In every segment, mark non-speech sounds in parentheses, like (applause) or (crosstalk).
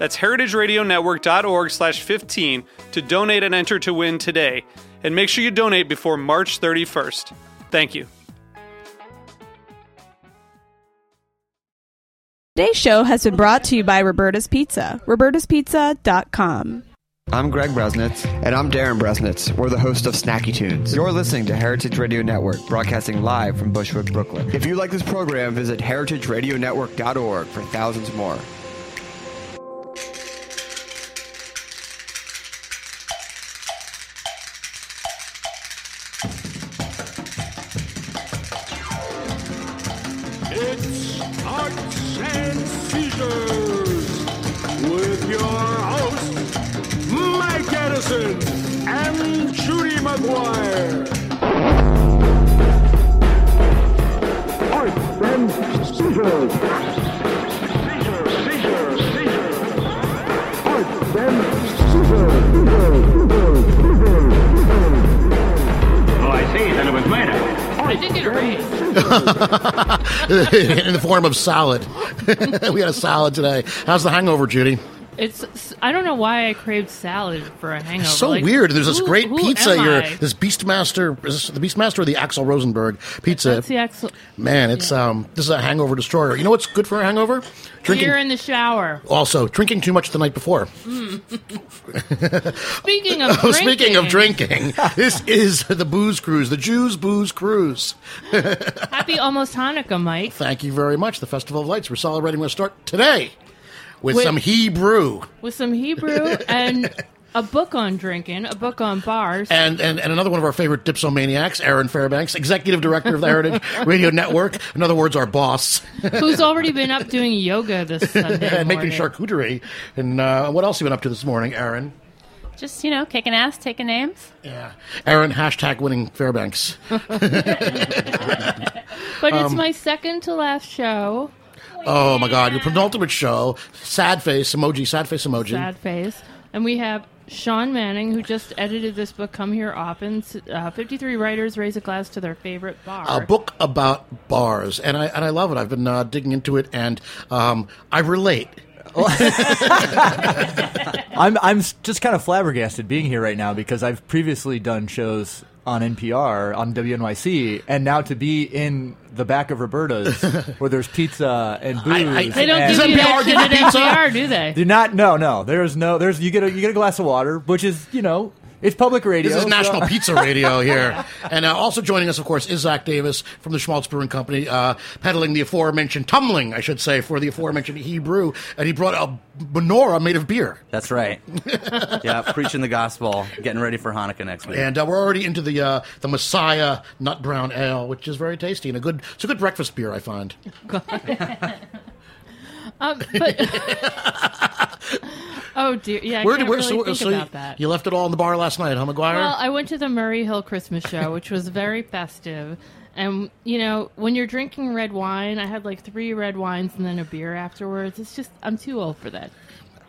That's heritageradionetwork.org slash 15 to donate and enter to win today. And make sure you donate before March 31st. Thank you. Today's show has been brought to you by Roberta's Pizza. Roberta'sPizza.com. I'm Greg Bresnitz. And I'm Darin Bresnitz. We're the host of Snacky Tunes. You're listening to Heritage Radio Network, broadcasting live from Bushwick, Brooklyn. If you like this program, visit heritageradionetwork.org for thousands more. (laughs) in the form of salad. (laughs) we had a salad today. How's the hangover, Judy? It's I don't know why I craved salad for a hangover. It's So Like, weird. There's this who- great who pizza here. This Beastmaster. Is this the Beastmaster or the Axel Rosenberg pizza? That's the Axel. Man, it's um. This is a hangover destroyer. You know what's good for a hangover? Drinking. Beer in the shower. also, drinking too much the night before. (laughs) Speaking of (laughs) Oh, drinking, speaking of drinking, (laughs) this is the booze cruise, the Jews booze cruise. happy almost Hanukkah, Mike. Thank you very much. The Festival of Lights. We're celebrating. We'll start today with, With- some Hebrew With some Hebrew (laughs) and a book on drinking, a book on bars. and, and and another one of our favorite dipsomaniacs, Erin Fairbanks, executive director of the Heritage (laughs) Radio Network. In other words, our boss, who's already been up doing yoga this (laughs) Sunday and making charcuterie. And uh, what else have you been up to this morning, Erin? Just, you know, kicking ass, taking names. Yeah, Erin hashtag winning Fairbanks. But Um, it's my second to last show. Oh my God, your penultimate show, sad face emoji, sad face emoji. Sad face. And we have Sean Manning, who just edited this book, Come Here Often. Uh, 53 writers raise a glass to their favorite bar. a book about bars, and I and I love it. I've been uh, digging into it, and um, I relate. (laughs) I'm I'm just kind of flabbergasted being here right now because I've previously done shows on NPR on WNYC, and now to be in the back of Roberta's (laughs) where there's pizza and booze. I- I- they don't and- give you NPR that shit at pizza? NPR, do they? Do not no no. There's no there's you get a you get a glass of water, which is you know it's public radio. This is so- National (laughs) Pizza Radio here, and uh, also joining us, of course, is Zak Davis from the Shmaltz Brewing Company, uh, peddling the aforementioned tumbling, I should say, for the aforementioned Hebrew, and he brought a menorah made of beer. That's right. (laughs) yeah, preaching the gospel, getting ready for Hanukkah next week. And uh, we're already into the uh, the Messiah Nut Brown Ale, which is very tasty and a good it's a good breakfast beer, I find. (laughs) Um, but oh dear, yeah, I Where can't where- really so, think so about you, that. you left it all in the bar last night, huh, McGuire? Well, I went to the Murray Hill Christmas show, which was very festive. And you know, when you're drinking red wine, I had like three red wines and then a beer afterwards. It's just I'm too old for that.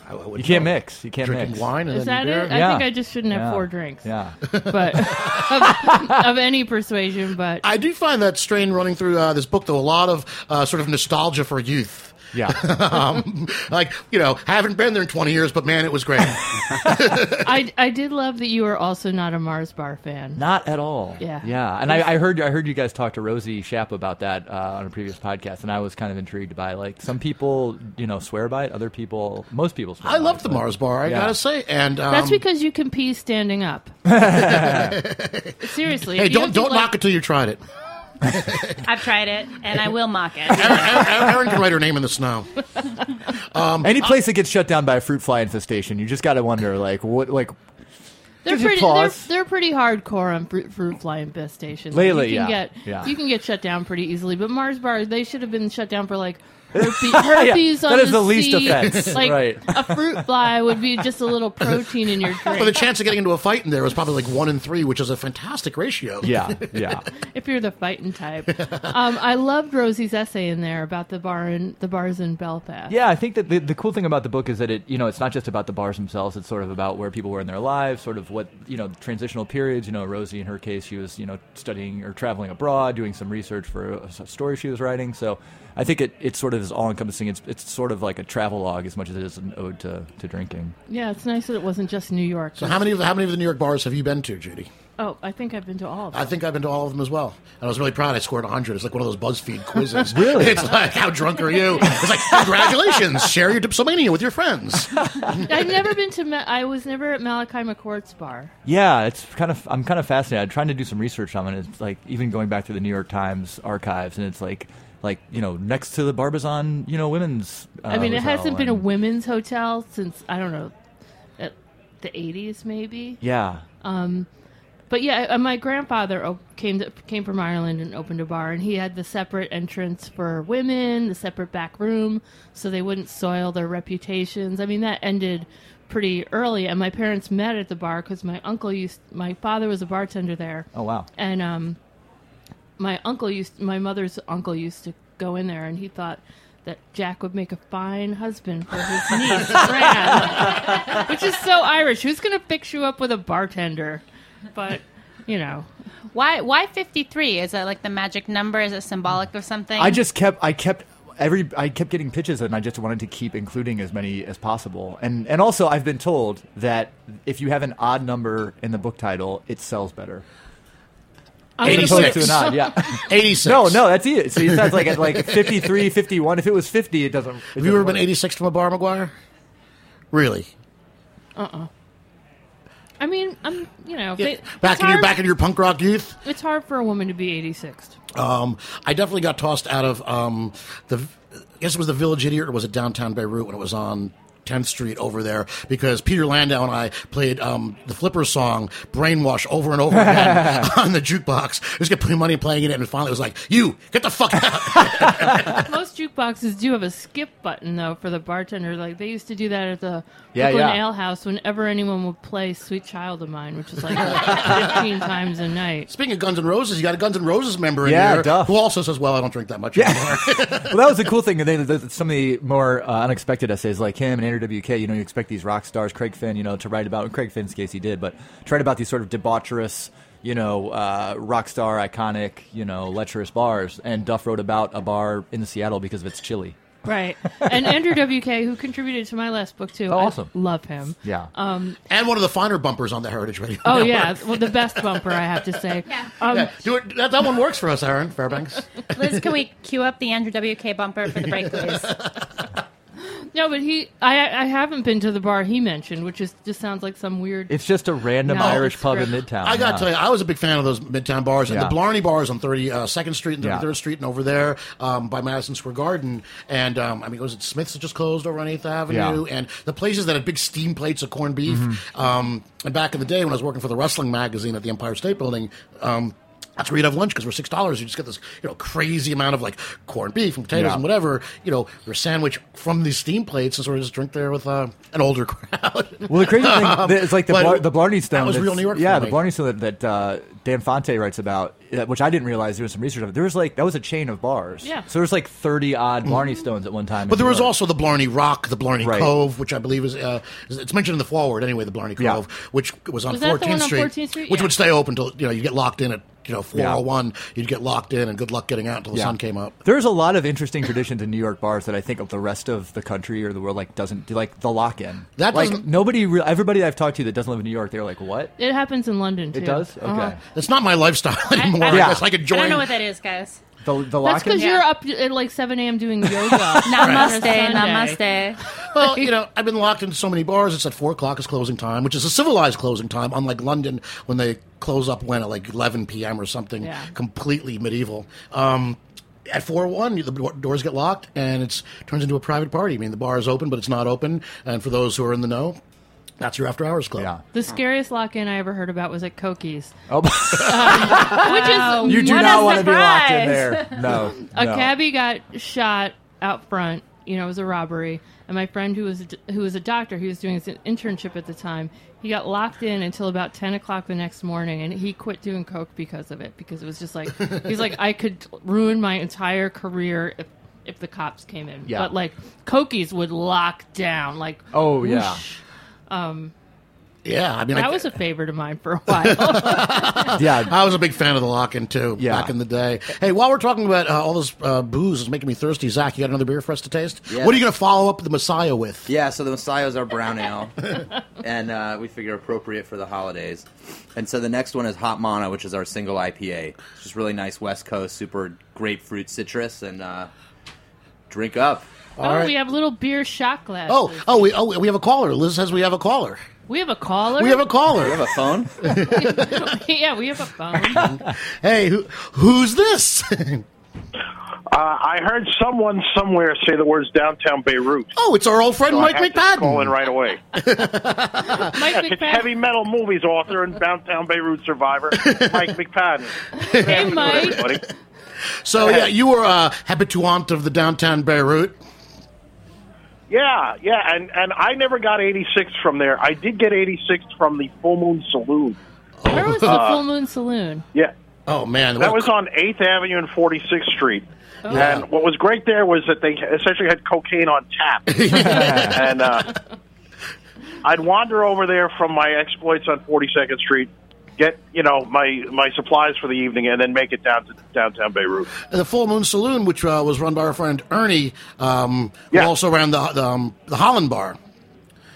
I wouldn't You can't know. mix. You can't Drinking mix. wine and Is then that beer. it? I Yeah. think I just shouldn't have Yeah. four drinks. Yeah. But (laughs) of, of any persuasion, but I do find that strain running through uh, this book, though, a lot of uh, sort of nostalgia for youth. Yeah. (laughs) um, like you know, haven't been there in 20 years, but man, it was great. (laughs) (laughs) I, I did love that you were also not a Mars bar fan. Not at all. Yeah. Yeah. And I, I heard I heard you guys talk to Rosie Schaap about that uh, on a previous podcast, and I was kind of intrigued by like some people, you know, swear by it. Other people, most people. Swear I by loved it, the but- Mars bar. I Yeah. gotta say, and um, That's because you can pee standing up. Seriously. Hey, if you don't have to, don't like- knock it till you tried it. (laughs) I've tried it, and I will mock it. Erin, Erin can write her name in the snow. Um, Any place that gets shut down by a fruit fly infestation, you just got to wonder, like, what, like, They're Gives you pretty. They're, pause. they're pretty hardcore on fruit, fruit fly infestation. Lately, you can yeah, get yeah. you can get shut down pretty easily. But Mars bars, they should have been shut down for like herpes. (laughs) herpes that on is the least sea. offense, (laughs) Like right. a fruit fly would be just a little protein in your But the chance of getting into a fight in there was probably like one in three, which is a fantastic ratio. yeah, (laughs) yeah. if you're the fighting type, um, I loved Rosie's essay in there about the bar in the bars in Belfast. Yeah, I think that the, the cool thing about the book is that it, you know, it's not just about the bars themselves. It's sort of about where people were in their lives, sort of what, you know, transitional periods. You know, Rosie, in her case, she was, you know, studying or traveling abroad, doing some research for a, a story she was writing. So I think it, it sort of is all encompassing. It's, it's sort of like a travel log as much as it is an ode to, to drinking. yeah, it's nice that it wasn't just New York. So how many of the, how many of the New York bars have you been to, Judy? Oh, I think I've been to all of them. I think I've been to all of them as well. And I was really proud. I scored 100. It's like one of those BuzzFeed quizzes. (laughs) Really? It's like, how drunk are you? It's like, congratulations, share your dipsomania with your friends. (laughs) I've never been to. Ma- I was never at Malachi McCourt's bar. Yeah, it's kind of I'm kind of fascinated. I'm trying to do some research on it. It's like even going back to the New York Times archives, and it's like like you know next to the Barbizon, you know, women's. Uh, I mean, it hasn't been a women's hotel since I don't know, the '80s maybe. Yeah, But yeah, uh, my grandfather came to, came from Ireland and opened a bar, and he had the separate entrance for women, the separate back room, so they wouldn't soil their reputations. I mean, that ended pretty early, and my parents met at the bar because my uncle used, my father was a bartender there, Oh wow. and um, my uncle used, my mother's uncle used to go in there, and he thought that Jack would make a fine husband for his (laughs) niece, Fran, which is so Irish. Who's going to fix you up with a bartender? But you know, Why? Why fifty three? Is that like the magic number? Is it symbolic of something? I just kept I kept every I kept getting pitches and I just wanted to keep including as many as possible. And and also I've been told that if you have an odd number in the book title, it sells better. I'm gonna As opposed Eighty-six. to an odd, yeah. (laughs) 86. No, no, that's it. So it sounds like at like 53, 51. If it was 50, it doesn't. it Have you ever doesn't been 86 from a bar, McGuire? Really? Uh uh. I mean, I'm you know, Yeah. they, Back it's in your back in your punk rock youth? It's hard for a woman to be 86. Um, I definitely got tossed out of um, the. I guess it was the Village Idiot or was it downtown Beirut when it was on 10th Street over there because Peter Landau and I played um, the Flipper song "Brainwash" over and over again (laughs) on the jukebox. Just kept putting money playing it, and finally it was like, "You get the fuck out!" (laughs) (laughs) Most jukeboxes do have a skip button though for the bartender. Like they used to do that at the Yeah, Brooklyn yeah. Ale House whenever anyone would play "Sweet Child of Mine," which is like 15 times a night. Speaking of Guns N' Roses, you got a Guns N' Roses member in Yeah, here Duff. who also says, "Well, I don't drink that much anymore." well, that was the cool thing. And then the- some of the more uh, unexpected essays, like him and Andrew WK, you know, you expect these rock stars, Craig Finn, you know, to write about. In Craig Finn's case, he did, but to write about these sort of debaucherous, you know, uh, rock star, iconic, you know, lecherous bars. And Duff wrote about a bar in Seattle because of its chili. Right. And Andrew WK, who contributed to my last book too. Oh, I awesome. love him. Yeah. Um, and one of the finer bumpers on the Heritage Radio. oh Network. yeah, well the best bumper I have to say. (laughs) Um, Yeah, do it. That, that one works for us, Erin Fairbanks. Liz, can we cue up the Andrew WK bumper for the break, please? (laughs) No, but he, I, I haven't been to the bar he mentioned, which is just sounds like some weird. It's just a random No, Irish it's pub in great. (laughs) Midtown. I got to yeah. tell you, I was a big fan of those Midtown bars and Yeah. the Blarney bars on 32nd Street and Yeah. 33rd Street and over there um, by Madison Square Garden. And um, I mean, was it Smith's that just closed over on 8th Avenue? Yeah. Mm-hmm. And the places that had big steam plates of corned beef. Um, and back in the day when I was working for the wrestling magazine at the Empire State Building, um, that's where you'd have lunch because for six dollars you just get this you know crazy amount of like corned beef and potatoes Yeah. and whatever you know your sandwich from these steam plates and sort of just drink there with uh, an older (laughs) crowd. Well, the crazy thing, Um, it's like the, but Blar- the Blarney Stone. That was real New York. Yeah, for the me. Blarney Stone that, that uh, Dan Fante writes about, uh, which I didn't realize doing some research of. There was like that was a chain of bars. Yeah. So there was like thirty odd Blarney Stones at one time. But there New was York. also the Blarney Rock, the Blarney Right. Cove, which I believe is uh, it's mentioned in the forward anyway. The Blarney Yeah. Cove, which was on Was that the 14th, one on Street, 14th Street? which Yeah. would stay open until you know you get locked in at you know 401, you'd get locked in, and good luck getting out until the Yeah. sun came up. There's a lot of interesting traditions in New York bars that I think of the rest of the country or the world like doesn't do, like the lock-in. That like doesn't- nobody, re- everybody I've talked to that doesn't live in New York, they're like, what? It happens in London too. It does? Okay. Uh-huh. It's not my lifestyle (laughs) anymore. I, Yeah. guess I could I don't know what that is, guys. The the That's lock-in. because you're up at like 7 a.m. doing yoga. (laughs) Namaste, Sunday. namaste. Well, you know, I've been locked into so many bars. It's at four o'clock is closing time, which is a civilized closing time, unlike London when they close up when at like eleven p.m. or something Yeah. completely medieval. Um, at four one, the doors get locked and it's turns into a private party. I mean, the bar is open, but it's not open. And for those who are in the know, that's your after hours club. Yeah. The scariest lock-in I ever heard about was at Koki's, Oh, (laughs) um, which is you do not a want to be locked in there. No. (laughs) a no. cabbie got shot out front. You know, it was a robbery. And my friend, who was a, who was a doctor, he was doing his internship at the time. He got locked in until about ten o'clock the next morning, and he quit doing coke because of it. Because it was just like (laughs) he's like, I could ruin my entire career if if the cops came in. Yeah. But like, Koki's would lock down. Like, Oh yeah. Whoosh. Um, Yeah, I mean, that I, was a favorite of mine for a while. (laughs) Yeah. I was a big fan of the lock-in too Yeah. back in the day. Hey, while we're talking about uh, all this uh, booze, it's making me thirsty. Zak, you got another beer for us to taste? Yeah. What are you going to follow up the Messiah with? Yeah, so the Messiah is our brown ale, (laughs) and uh, we figure appropriate for the holidays. And so the next one is Hop Manna, which is our single IPA. It's just really nice West Coast, super grapefruit citrus, and uh, drink up. Oh, right. we have little beer shot glasses. Oh, oh, we oh we have a caller. Liz says we have a caller. we have a caller. We have a You caller. have a phone? (laughs) yeah, we have a phone. (laughs) Hey, who, who's this? (laughs) Uh, I heard someone somewhere say the words downtown Beirut. oh, it's our old friend So Mike I had to call in right away. Mike Yes, it's heavy metal movies author and downtown Beirut survivor, Mike McPadden. Hey, Mike. So yeah, you were a habituant of the downtown Beirut. Yeah, yeah, and, and I never got 86 from there. I did get 86 from the Full Moon Saloon. Where was the Full Moon Saloon? Yeah, Oh man, that was on 8th Avenue and 46th Street. And what was great there was that they essentially had cocaine on tap. (laughs) and uh, I'd wander over there from my exploits on 42nd Street, get you know my my supplies for the evening, and then make it down to downtown Beirut. the Full Moon Saloon, which uh, was run by our friend Ernie, um, Yeah. also ran the the, um, the Holland Bar.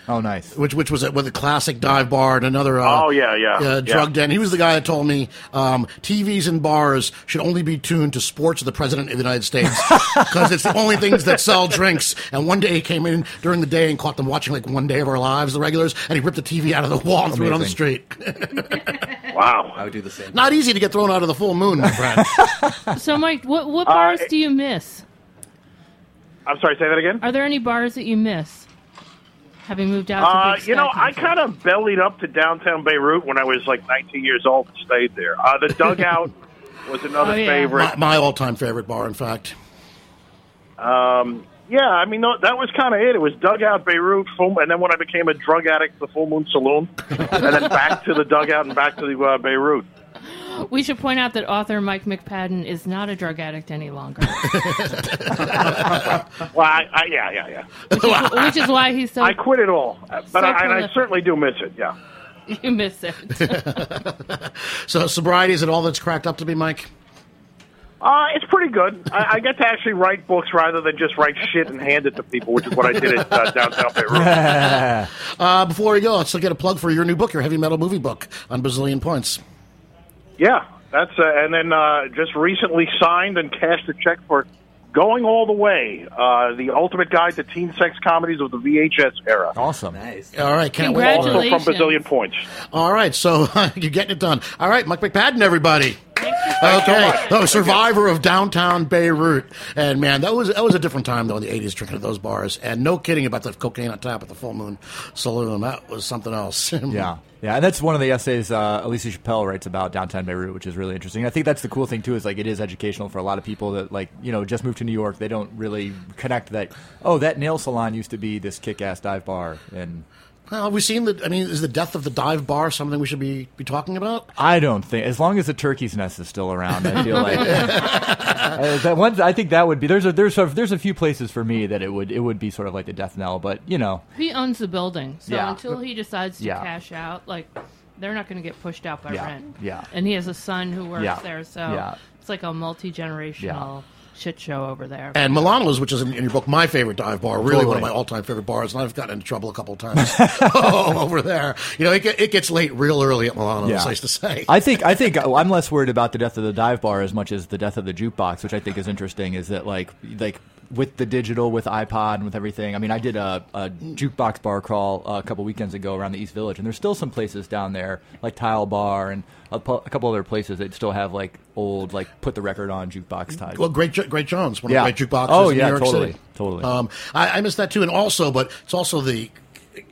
Oh nice. which which was a, with a classic dive bar and another uh, Oh, yeah, yeah, uh, yeah. drug den. He was the guy that told me um, TVs and bars should only be tuned to sports of the president of the United States (laughs) because it's the only things that sell drinks. And one day he came in during the day and caught them watching like One Day of Our Lives, the regulars, and he ripped the TV out of the wall and threw it on the street. (laughs) Wow. I would do the same. Not easy to get thrown out of the full moon, my friend. (laughs) So, Mike, what what bars it- do you miss? I'm sorry. Say that again. Are there any bars that you miss? Having moved out to Uh, you know, Sky I kind of bellied up to downtown Beirut when I was like 19 years old and stayed there. Uh, the dugout (laughs) was another Oh, yeah. favorite. my, my all-time favorite bar, in fact. Um, yeah, I mean no, that was kind of it. It was dugout Beirut, full, and then when I became a drug addict, the Full Moon Saloon, and then back to the dugout and back to the uh, Beirut. We should point out that author Mike McPadden is not a drug addict any longer, (laughs) Well, I, I, yeah, yeah, yeah. which is why he's so I quit it all, but So I, and I certainly do miss it. Yeah. (laughs) you miss it. (laughs) So sobriety is it all that's cracked up to be, Mike? Uh, it's pretty good. I, I get to actually write books rather than just write shit and hand it to people, which is what I did at uh, downtown Beirut. (laughs) Uh, before we go, let's get a plug for your new book, your heavy metal movie book on Bazillion Points. Yeah, that's uh, and then uh, just recently signed and cashed a check for Going All the Way, uh, the ultimate guide to teen sex comedies of the VHS era. Awesome. Nice. All right, can't wait. Also from Congratulations. Bazillion Points. All right, so (laughs) you're getting it done. All right, Mike McPadden, everybody. Okay, oh, survivor of downtown Beirut, and man, that was that was a different time though in the '80s, drinking at those bars, and no kidding about the cocaine on top at the Full Moon Saloon. That was something else. (laughs) Yeah. Yeah, and that's one of the essays uh, Alicia Chappelle writes about downtown Beirut, which is really interesting. I think that's the cool thing too is like it is educational for a lot of people that like you know just moved to New York. They don't really connect that. Oh, that nail salon used to be this kick-ass dive bar, and Well, have we seen the? I mean, is the death of the dive bar something we should be be talking about? I don't think as long as the turkey's nest is still around, I feel like (laughs) Uh, that one. I think that would be there's a there's a, there's a few places for me that it would it would be sort of like the death knell, but you know he owns the building, so Yeah. until he decides to Yeah. cash out, like they're not going to get pushed out by Yeah, rent. yeah. And he has a son who works Yeah, there, so yeah. it's like a multi generational shit show over there. And Milano's, which is in, in your book, my favorite dive bar, really one of my all-time favorite bars, and I've gotten into trouble a couple of times (laughs) oh, over there. You know, it, it gets late real early at Milano. Yeah. Nice to say. I think I think oh, I'm less worried about the death of the dive bar as much as the death of the jukebox, which I think is interesting. Is that like like with the digital, with iPod, and with everything. I mean, I did a, a jukebox bar crawl uh, a couple weekends ago around the East Village, and there's still some places down there like Tile Bar and a, pu- a couple other places that still have like old like put the record on jukebox type. Well, Great, Great Jones, one Yeah. of the great jukeboxes Oh, in yeah, New York totally, City. totally. Um, I, I miss that too, and also, but it's also the,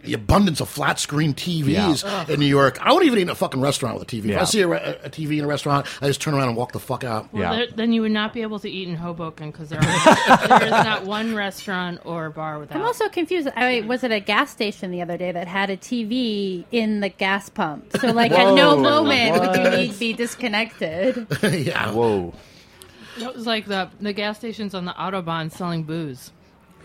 the abundance of flat screen TVs Yeah. in New York. I wouldn't even eat in a fucking restaurant with a TV. If I see a, re- a TV in a restaurant, I just turn around and walk the fuck out. Well, there, then you would not be able to eat in Hoboken because there, there is not one restaurant or bar without. I'm also confused. I was at a gas station the other day that had a TV in the gas pump. So, like, at no Whoa, moment would you need to be disconnected. (laughs) yeah. Whoa. It was like the the gas stations on the autobahn selling booze.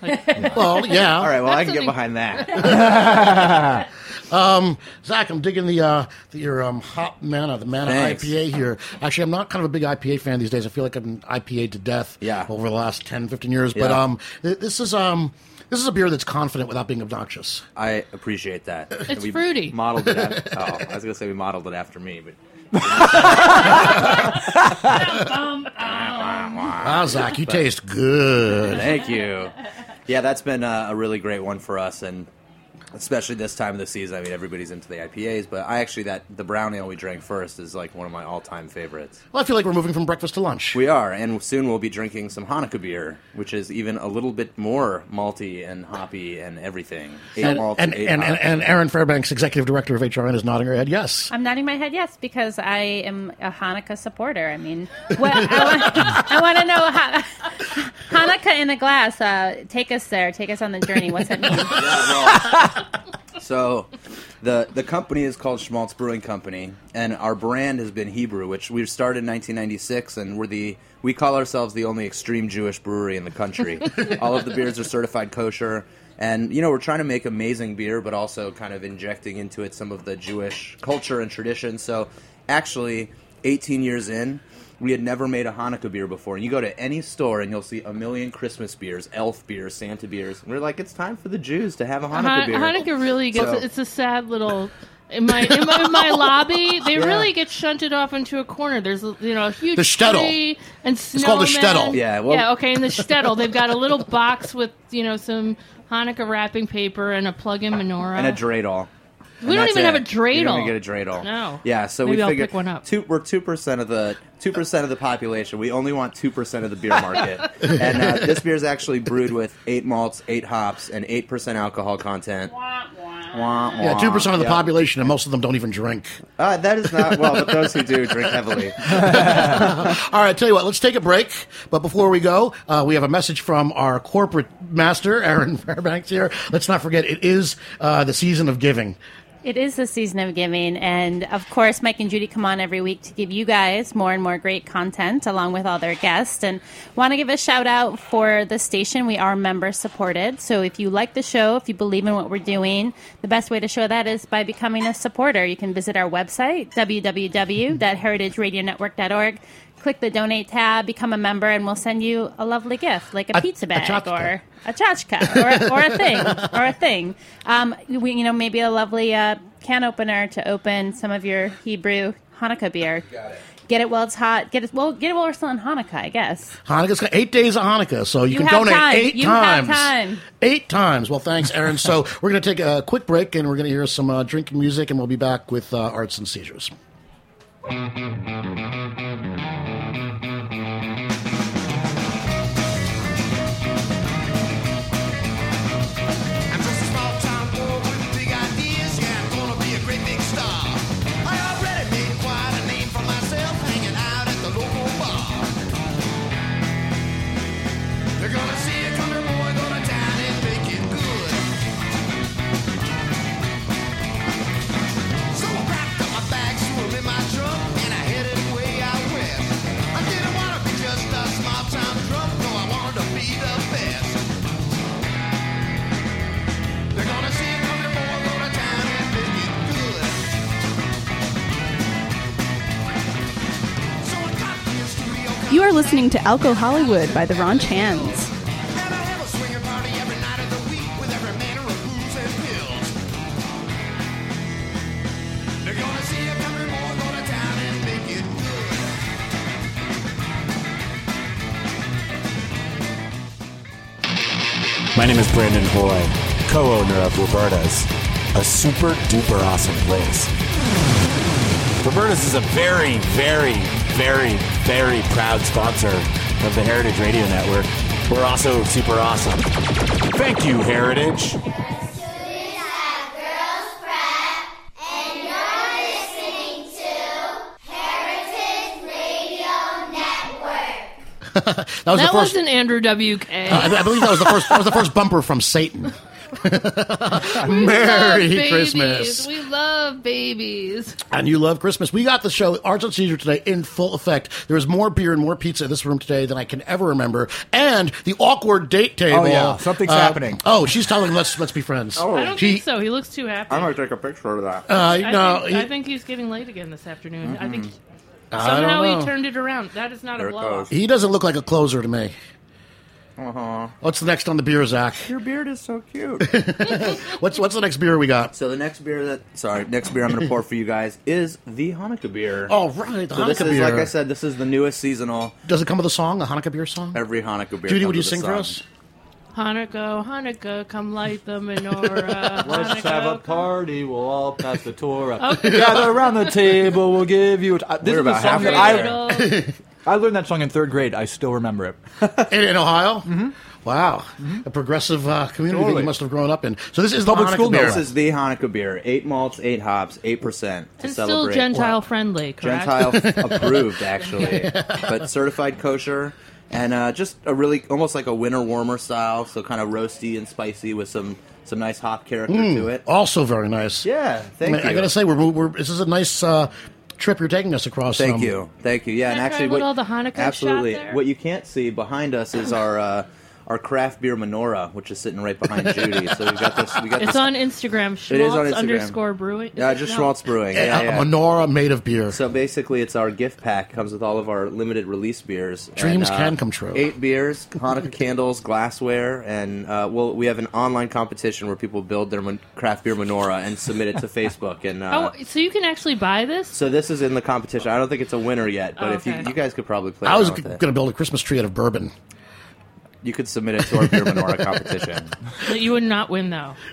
Like, Well, yeah. All right, well, I can get behind that. (laughs) Um, Zak, I'm digging the, uh, the your um, hop manna, the manna Thanks. IPA here. Actually, I'm not kind of a big IPA fan these days. I feel like I'm IPA to death Yeah. over the last 10, 15 years. But um, th- this is um, this is a beer that's confident without being obnoxious. I appreciate that. It's we fruity. Modeled it. After, oh, I was gonna say we modeled it after me, but (laughs) Ah, Zak, you taste good. Thank you. Yeah, that's been a really great one for us, and especially this time of the season. I mean, everybody's into the IPAs, but I actually that the brown ale we drank first is like one of my all-time favorites. Well, I feel like we're moving from breakfast to lunch. We are, and soon we'll be drinking some Hanukkah beer, which is even a little bit more malty and hoppy and everything. Eight And, malts, and, eight and, and, and Erin Fairbanks, executive director of HRN, is nodding her head yes. I'm nodding my head yes because I am a Hanukkah supporter. I mean, (laughs) what, I, want, to know how, Hanukkah in a glass. Uh, take us there. Take us on the journey. What's that mean? So, the the company is called Shmaltz Brewing Company, and our brand has been Hebrew, which we started in 1996, and we're the we call ourselves the only extreme Jewish brewery in the country. (laughs) All of the beers are certified kosher, and you know we're trying to make amazing beer, but also kind of injecting into it some of the Jewish culture and tradition. So, actually, 18 years in. We had never made a Hanukkah beer before, and you go to any store and you'll see a million Christmas beers, Elf beers, Santa beers. And we're like, it's time for the Jews to have a Hanukkah Han- beer. Hanukkah really gets So- it's a sad little. In my, in my in my (laughs) lobby, they Yeah. really get shunted off into a corner. There's a- you know a huge The shtetl. tree and It's called the snowmen. shtetl. Yeah, well- yeah, okay. In the shtetl, they've got a little box with you know some Hanukkah wrapping paper and a plug-in menorah and a dreidel. We don't even have a dreidel. You don't even get a dreidel. No. Yeah, so Maybe we I'll figured pick one up. Two, we're two percent of the two percent of the population. We only want two percent of the beer market, (laughs) and uh, this beer is actually brewed with eight malts, eight hops, and eight percent alcohol content. Wah, Yeah, two percent of the Yep. population, and most of them don't even drink. Uh, that is not well, but those who do drink heavily. (laughs) All right, tell you what, let's take a break. But before we go, uh, we have a message from our corporate master, Erin (laughs) Fairbanks here. Let's not forget, it is uh, the season of giving. It is the season of giving, and of course, Mike and Judy come on every week to give you guys more and more great content along with all their guests. And want to give a shout out for the station. We are member supported, so if you like the show, if you believe in what we're doing, the best way to show that is by becoming a supporter. You can visit our website www.heritageradionetwork.org. Click the donate tab, become a member, and we'll send you a lovely gift like a, A- pizza bag tchotchke. or a tchotchke or, a- or a thing or a thing. Um, we, you know, maybe a lovely uh, can opener to open some of your Hebrew Hanukkah beer. Get it while it's hot. Get it well. Get it while we're still in Hanukkah, I guess. Hanukkah's got eight days of Hanukkah, so you, You can donate time. eight You have times. time. Eight times. Well, thanks, Erin. so (laughs) we're going to take a quick break, and we're going to hear some uh, drinking music, and we'll be back with uh, Arts and Seizures. Are listening to Alco Hollywood by the it good. My name is Brandon Hoy, co-owner of Roberta's, a super duper awesome place. Roberta's is a very, very, very, very proud sponsor of the Heritage Radio Network. We're also super awesome. Thank you, Heritage. (laughs) that was that the first. wasn't Andrew WK. Uh, I, I believe that was the first. That was the first bumper from Satan. (laughs) We love Merry babies. Christmas. We love babies. And you love Christmas. We got the show Arts and Seizures today in full effect. There is more beer and more pizza in this room today than I can ever remember. And the awkward date table. Oh, yeah. Something's uh, happening. Oh, she's telling let's let's be friends. Oh, I don't She- think so. He looks too happy. I'm gonna take a picture of that. Uh, I, no, think, he- I think he's getting late again this afternoon. I think I don't somehow know. he turned it around. That is not a blow he doesn't look like a closer to me. Uh-huh. What's the next on the beer, Zak? Your beard is so cute. (laughs) What's what's the next beer we got? So the next beer that sorry, next beer I'm going to pour for you guys is the Hanukkah beer. Oh, right, the so this Hanukkah is like. I said, this is the newest seasonal. Does it come with a song, a Hanukkah beer song? Every Hanukkah beer. Judy, comes would you with sing for song. us? Hanukkah, Hanukkah, come light the menorah. (laughs) Let's Hanukkah, have a party. We'll all pass the Torah. Okay. Gather around the table. We'll give you. A t- this We're is a about song that halfway I. I learned that song in third grade. I still remember it. (laughs) In, in Ohio? Mm-hmm. Wow, a progressive uh, community that you must have grown up in. So this is Public the Hanukkah school, beer. This is the Hanukkah beer. Eight malts, eight hops, eight percent to And still celebrate. Gentile friendly, correct? Gentile (laughs) approved, actually, but certified kosher, and uh, just a really almost like a winter warmer style. So kind of roasty and spicy with some some nice hop character Mm, to it. Also very nice. Yeah, thank I, you. I gotta say, we're, we're this is a nice uh, trip you're taking us across. Thank um, you, thank you. Yeah, Can and I actually, what, all the Hanukkah shot absolutely, there? what you can't see behind us is our. Uh, our craft beer menorah, which is sitting right behind Judy. So we got this. We got It's this. on Instagram. It is on Instagram. underscore brewing. Yeah, just No. Shmaltz Brewing. A, Yeah, a menorah made of beer. So basically, it's our gift pack. Comes with all of our limited release beers. Dreams And, uh, can come true. Eight beers, Hanukkah candles, glassware, and uh, well, we have an online competition where people build their mon- craft beer menorah and submit it to (laughs) Facebook. And uh, Oh, so you can actually buy this? so this is in the competition. I don't think it's a winner yet, but Oh, if you you guys could probably play. I was around g- with it. going to build a Christmas tree out of bourbon. You could submit it to our beer menorah (laughs) competition. That you would not win though. (laughs)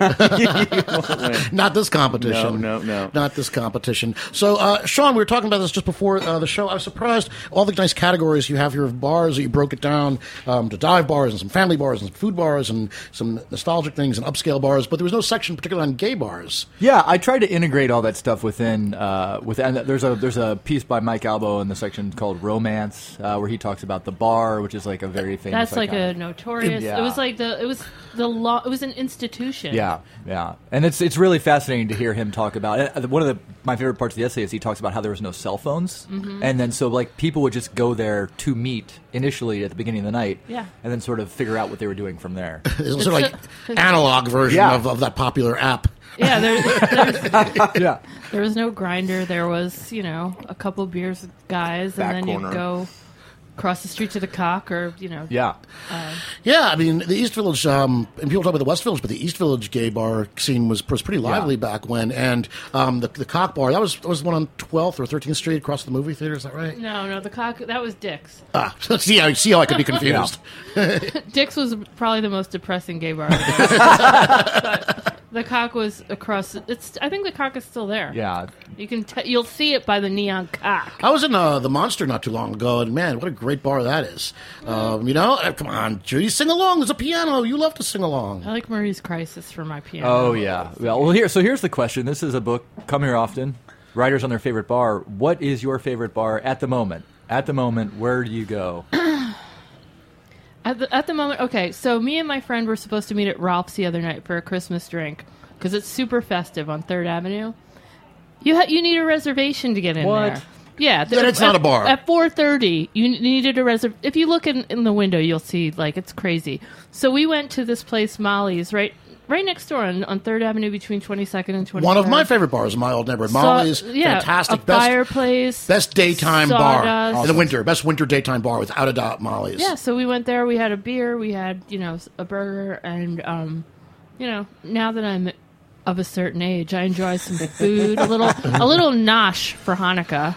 Not this competition. No, no, no. Not this competition. So, uh, Sean, we were talking about this just before uh, the show. I was surprised all the nice categories you have here of bars that you broke it down um, to dive bars and some family bars and some food bars and some nostalgic things and upscale bars, but there was no section particularly on gay bars. Yeah, I tried to integrate all that stuff within. Uh, within there's a there's a piece by Mike Albo in the section called Romance, uh, where he talks about the bar, which is like a very famous. That's like iconic- a notorious. Yeah. It was like the. It was the law. It was an institution. Yeah, yeah, and it's it's really fascinating to hear him talk about it. Uh, One of the my favorite parts of the essay is he talks about how there was no cell phones, Mhm. and then so like people would just go there to meet initially at the beginning of the night, Yeah. and then sort of figure out what they were doing from there. (laughs) It's sort of like analog version Yeah. of, of that popular app. Yeah, there, there's, (laughs) yeah. there was no Grindr. There was, you know, a couple beers with guys, Back and then corner. you'd go across the street to the cock, or you know, Yeah. Uh, Yeah, I mean the East Village, um, and people talk about the West Village, but the East Village gay bar scene was, was pretty lively back when. And um, the, the Cock Bar that was that was the one on Twelfth or Thirteenth Street across the movie theater. Is that right? no, no, the cock. That was Dick's. Ah, (laughs) see, I see how I could be (laughs) confused. (laughs) Dick's was probably the most depressing gay bar. The cock was across. It's. I think the cock is still there. Yeah. You can. T- you'll see it by the neon cock. I was in uh, the Monster not too long ago, and man, what a great bar that is. Um, you know, uh, come on, Judy, sing along. There's a piano. You love to sing along. I like Marie's Crisis for my piano. Oh yeah. Well, well, here. So here's the question. This is a book. Come here often. Writers on their favorite bar. What is your favorite bar at the moment? At the moment, where do you go? (clears throat) At the, at the moment, okay, so me and my friend were supposed to meet at Ralph's the other night for a Christmas drink because it's super festive on Third Avenue. You ha- you need a reservation to get in What? there. Yeah, Then it's not a bar. At four thirty, you needed a reserv. If you look in, in the window, you'll see like it's crazy. So we went to this place, Molly's, right right next door on, on Third Avenue between Twenty Second and Twenty. One of my favorite bars in my old neighborhood. Molly's, yeah, fantastic. Best, fireplace, best daytime bar sawdust. in the winter. Best winter daytime bar without a doubt. Molly's. Yeah, so we went there. We had a beer. We had you know a burger, and um, you know now that I'm of a certain age, I enjoy some food, a little a little nosh for Hanukkah,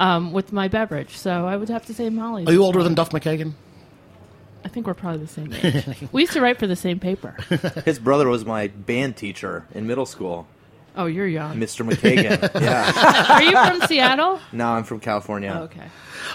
um, with my beverage. So I would have to say Molly. Are you older than Duff McKagan? I think we're probably the same age. we used to write for the same paper. (laughs) His brother was my band teacher in middle school, Oh, you're young. Mr. McKagan. (laughs) yeah. Are you from Seattle? No, I'm from California. Oh, okay.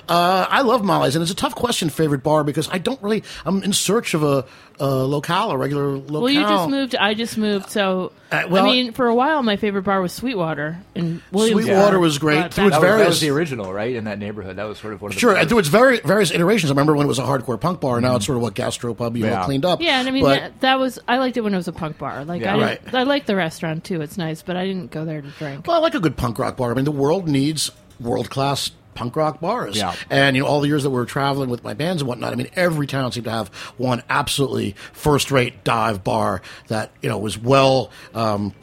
Uh, I love Molly's, and it's a tough question, favorite bar, because I don't really. I'm in search of a, a locale, a regular locale. Well, you just moved. I just moved. So, Uh, well- I mean, for a while, my favorite bar was Sweetwater in Williamsburg. Sweetwater was great. But Through its that- That was, that various- was the original, right? In that neighborhood, that was sort of one of the Sure, first- and through its very various iterations. I remember when it was a hardcore punk bar. Now it's sort of what gastropub, you know, Yeah. cleaned up. Yeah, and I mean But- that, that was I liked it when it was a punk bar. Like Yeah. I, didn't, I like the restaurant too. It's nice, but I didn't go there to drink. Well, I like a good punk rock bar. I mean, the world needs world class punk rock bars. Yeah. And, you know, all the years that we were traveling with my bands and whatnot, I mean, every town seemed to have one absolutely first rate dive bar that, you know, was well, um,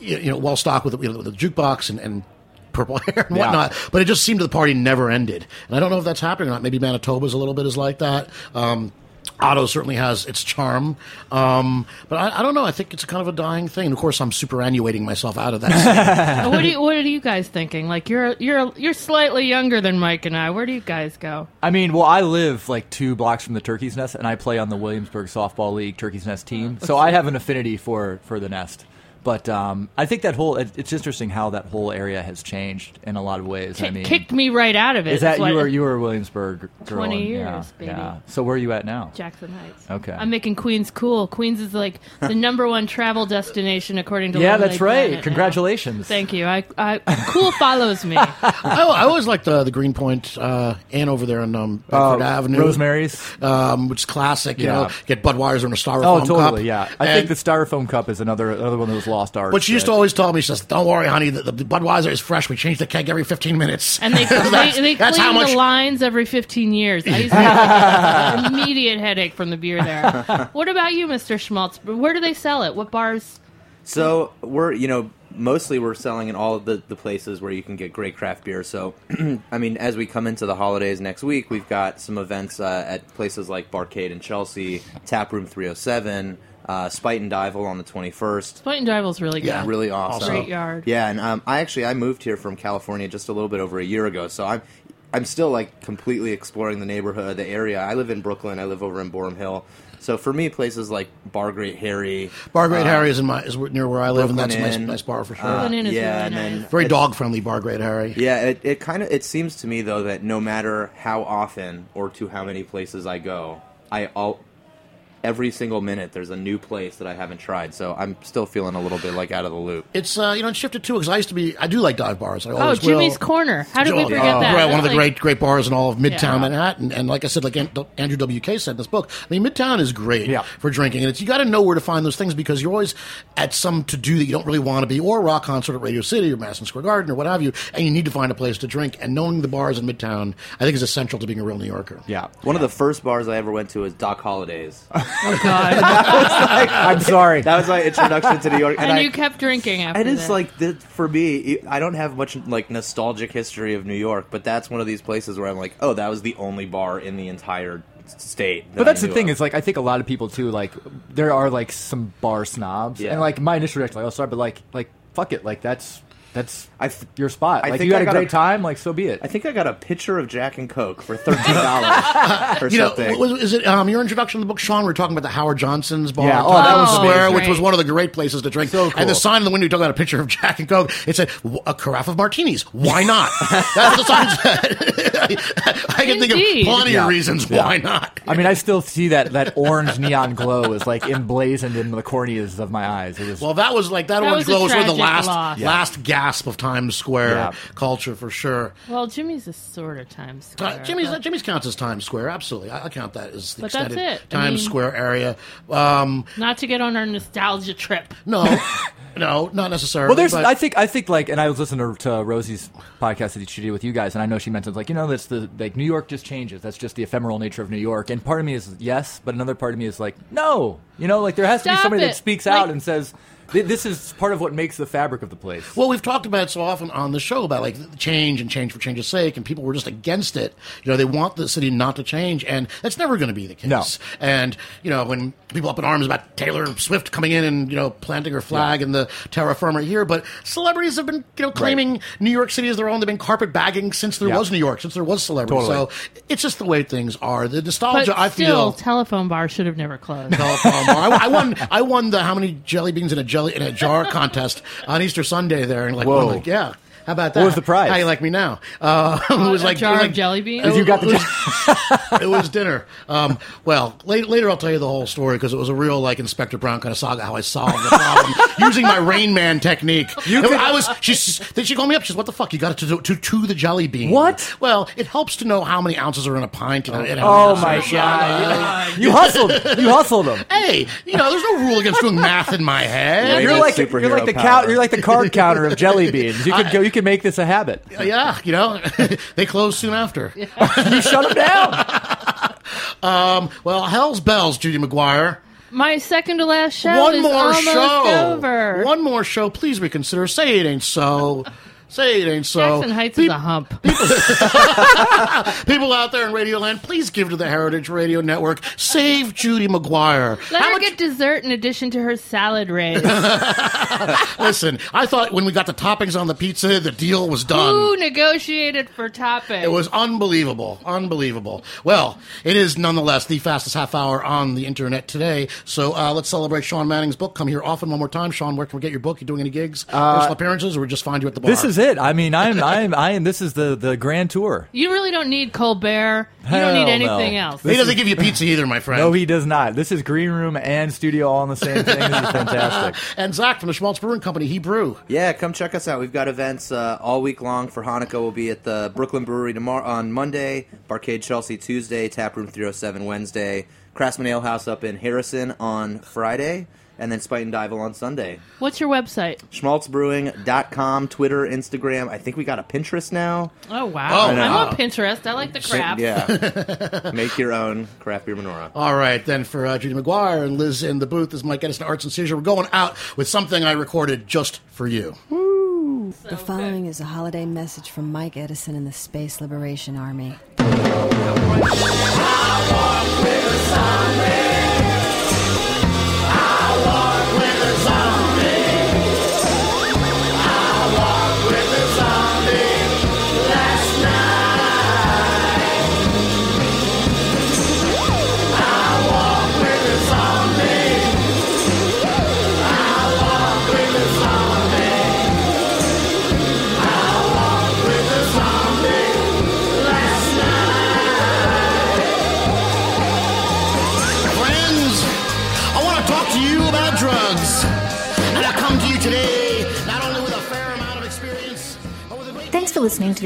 you you know, well stocked with, you know, with a jukebox and, and purple (laughs) hair and Yeah. whatnot. But it just seemed to the party never ended. And I don't know if that's happening or not. Maybe Manitoba's a little bit is like that. Um, Otto certainly has its charm, um, but I, I don't know. I think it's kind of a dying thing. And of course, I'm superannuating myself out of that. (laughs) What do you, What are you guys thinking? Like you're you're you're slightly younger than Mike and I. Where do you guys go? I mean, well, I live like two blocks from the Turkey's Nest, and I play on the Williamsburg Softball League Turkey's Nest team. So I have an affinity for for the Nest. But um, I think that whole it, it's interesting how that whole area has changed in a lot of ways. I Ki- mean, kicked me right out of it. is that you were you were a Williamsburg girl? 20 and- years, yeah, baby. Yeah. So where are you at now? Jackson Heights. Okay. I'm making Queens cool. Queens is like the (laughs) number one travel destination according to yeah, Lonely that's right. Planet now. Congratulations. Thank you. I, I (laughs) cool follows me. (laughs) I, I always liked the the Greenpoint uh, Inn over there on um, Bedford Uh, Avenue, Rosemary's? um, which is classic. You Yeah. know, get Budweiser and a styrofoam Oh, cup. totally. Yeah, I And- think the styrofoam cup is another another one of those lost arts. But she used to always tell me, she says, "Don't worry, honey, the, the Budweiser is fresh. We change the keg every 15 minutes." And they (laughs) that's, they, they that's clean how much. the lines every 15 years. I used to have an (laughs) immediate headache from the beer there. What about you, Mr. Shmaltz? Where do they sell it? What bars? So we're you know mostly we're selling in all of the, the places where you can get great craft beer. So (clears throat) I mean, as we come into the holidays next week, we've got some events uh, at places like Barcade in Chelsea, Taproom 307, uh, Spuyten Duyvil on the 21st. Spuyten Duyvil's really good. really awesome. Great yard. Yeah, and um, I actually I moved here from California just a little bit over a year ago, so I'm I'm still like completely exploring the neighborhood, the area. I live in Brooklyn. I live over in Boerum Hill. So for me, places like Bar Great Harry, Bar Great uh, Harry is in my is near where I live, and that's a nice, nice bar for sure. uh, Brooklyn Inn is yeah, really and then nice. Very dog friendly, Bar Great Harry. Yeah, it, it kind of it seems to me though that no matter how often or to how many places I go, I all every single minute there's a new place that I haven't tried. So I'm still feeling a little bit like out of the loop. It's uh, you know, it's shifted too because I used to be. I do like dive bars. I Oh, always Jimmy's will. Corner. How did we Oh, forget oh, that? Right, one of the Like- great great bars in all of Midtown Yeah. Manhattan. And like I said, like An- Andrew WK said in this book, I mean, Midtown is great for drinking, and it's you got to know where to find those things because you're always at some to do that you don't really want to be, or a rock concert at Radio City or Madison Square Garden or what have you, and you need to find a place to drink. And knowing the bars in Midtown, I think is essential to being a real New Yorker. Yeah. One of the first bars I ever went to was Doc Holliday's. (laughs) Oh God! (laughs) (laughs) I'm sorry. That was my introduction to New York, and I- you kept drinking after And it's that. like th- for me, it- I don't have much like nostalgic history of New York, but that's one of these places where I'm like, oh, that was the only bar in the entire s- state. that But that's I the knew thing of. is like I think a lot of people too like there are like some bar snobs Yeah. and like my initial reaction like oh sorry but like like fuck it like that's that's I your spot I like think you I had a got great a- time like so be it. I think I got a pitcher of Jack and Coke for thirteen dollars (laughs) or you know, something. was, is it um, your introduction to the book, Sean? We were talking about the Howard Johnson's bar, Yeah, oh, that Times was Square, amazing. which was one of the great places to drink. So cool. And the sign in the window, you talk about a picture of Jack and Coke. It said "W- a carafe of martinis. Why not? That's the sign said. (laughs) I can think Indeed. of plenty Yeah. of reasons Yeah. why not. I mean I still see that that orange neon glow is like emblazoned in the corneas of my eyes. It was Well, that was like that, That orange was a glow was sort of the tragic last loss. Yeah. last gasp of Times Square Yeah. culture for sure. well, Jimmy's a sort of Times Square. Uh, Jimmy's but- Jimmy's counts as Times Square. Absolutely, I, I count that as the But that's extended it. I Times mean- Square area. Um, not to get on our nostalgia trip. no, (laughs) no, not necessarily. Well, there's. but- I think. I think. Like, and I was listening to, to Rosie's podcast that she did with you guys, and I know she mentioned like, you know, that's the like New York just changes. That's just the ephemeral nature of New York. And part of me is yes, but another part of me is like, no, You know, like there has to be somebody it. that speaks Like- out and says, "Th- "This is part of what makes the fabric of the place." Well, we've talked about it so often on the show about like change and change for change's sake, and people were just against it. You know, they want the city not to change, and that's never going to be the case. No. And you know, when people up in arms about Taylor Swift coming in and you know planting her flag in the terra firma here, but celebrities have been you know claiming New York City as their own. They've been carpet bagging since there Yeah. was New York, since there was celebrity. Totally. So it's just the way things are. The But nostalgia, I still, feel. telephone bar should have never closed. telephone bar. I, I won. I won the how many jelly beans in a jelly in a jar (laughs) contest on Easter Sunday there, and like, Whoa. like yeah. How about that? What was the prize? How you like me now? Uh, (laughs) it was a like jar it was of like, jelly beans? If you got the (laughs) it was dinner. Um, well, later, later I'll tell you the whole story because it was a real like Inspector Brown kind of saga how I solved the problem (laughs) using my Rain Man technique. You could- I was. She then she called me up. She says, "What the fuck? You got to do to to the jelly bean? What? Well, it helps to know how many ounces are in a pint. And, and Oh how my many- god! You hustled. You hustled them. Hey, you know, there's no rule against doing math in my head. You're Rated like you're superhero like the power. count. You're like the card counter of jelly beans. You could go. You could make this a habit. Yeah, you know, (laughs) they closed soon after. (laughs) You shut them down. (laughs) Um, well, hell's bells, Judy McGuire. My second to last show One is more almost show. over. One more show. Please reconsider. Say it ain't so. Say it ain't so. Jackson Heights Peop- is a hump. (laughs) People out there in Radioland, please give to the Heritage Radio Network. Save Judy McGuire. Let How her much- get dessert in addition to her salad raise. (laughs) Listen, I thought when we got the toppings on the pizza, the deal was done. Who negotiated for toppings? It was unbelievable. Unbelievable. Well, it is nonetheless the fastest half hour on the internet today. So uh, let's celebrate Sean Manning's book. Come here often one more time. Sean, where can we get your book? You doing any gigs, personal appearances, or we just find you at the bar? Uh, This is it. I mean, I'm, (laughs) I'm, I am. This is the the grand tour. You really don't need Colbert. You Hell don't need no. anything else. he doesn't give you pizza either, my friend. No, he does not. This is green room and studio all in the same thing. This is fantastic. (laughs) and Zak from the Shmaltz Brewing Company, he brew. Yeah, come check us out. We've got events uh, all week long for Hanukkah. We'll be at the Brooklyn Brewery tomorrow on Monday, Barcade Chelsea Tuesday, Tap Room 307 Wednesday, Craftsman Ale House up in Harrison on Friday, and then Spuyten Duyvil on Sunday. What's your website? Shmaltzbrewing.com, Twitter, Instagram. I think we got a Pinterest now. Oh wow! Oh, I'm wow. on Pinterest. I like the craft. Yeah. (laughs) Make your own craft beer menorah. All right, then for uh, Judy McGuire and Liz in the booth this is Mike Edison Arts and Seizure. We're going out with something I recorded just for you. The following is a holiday message from Mike Edison and the Space Liberation Army.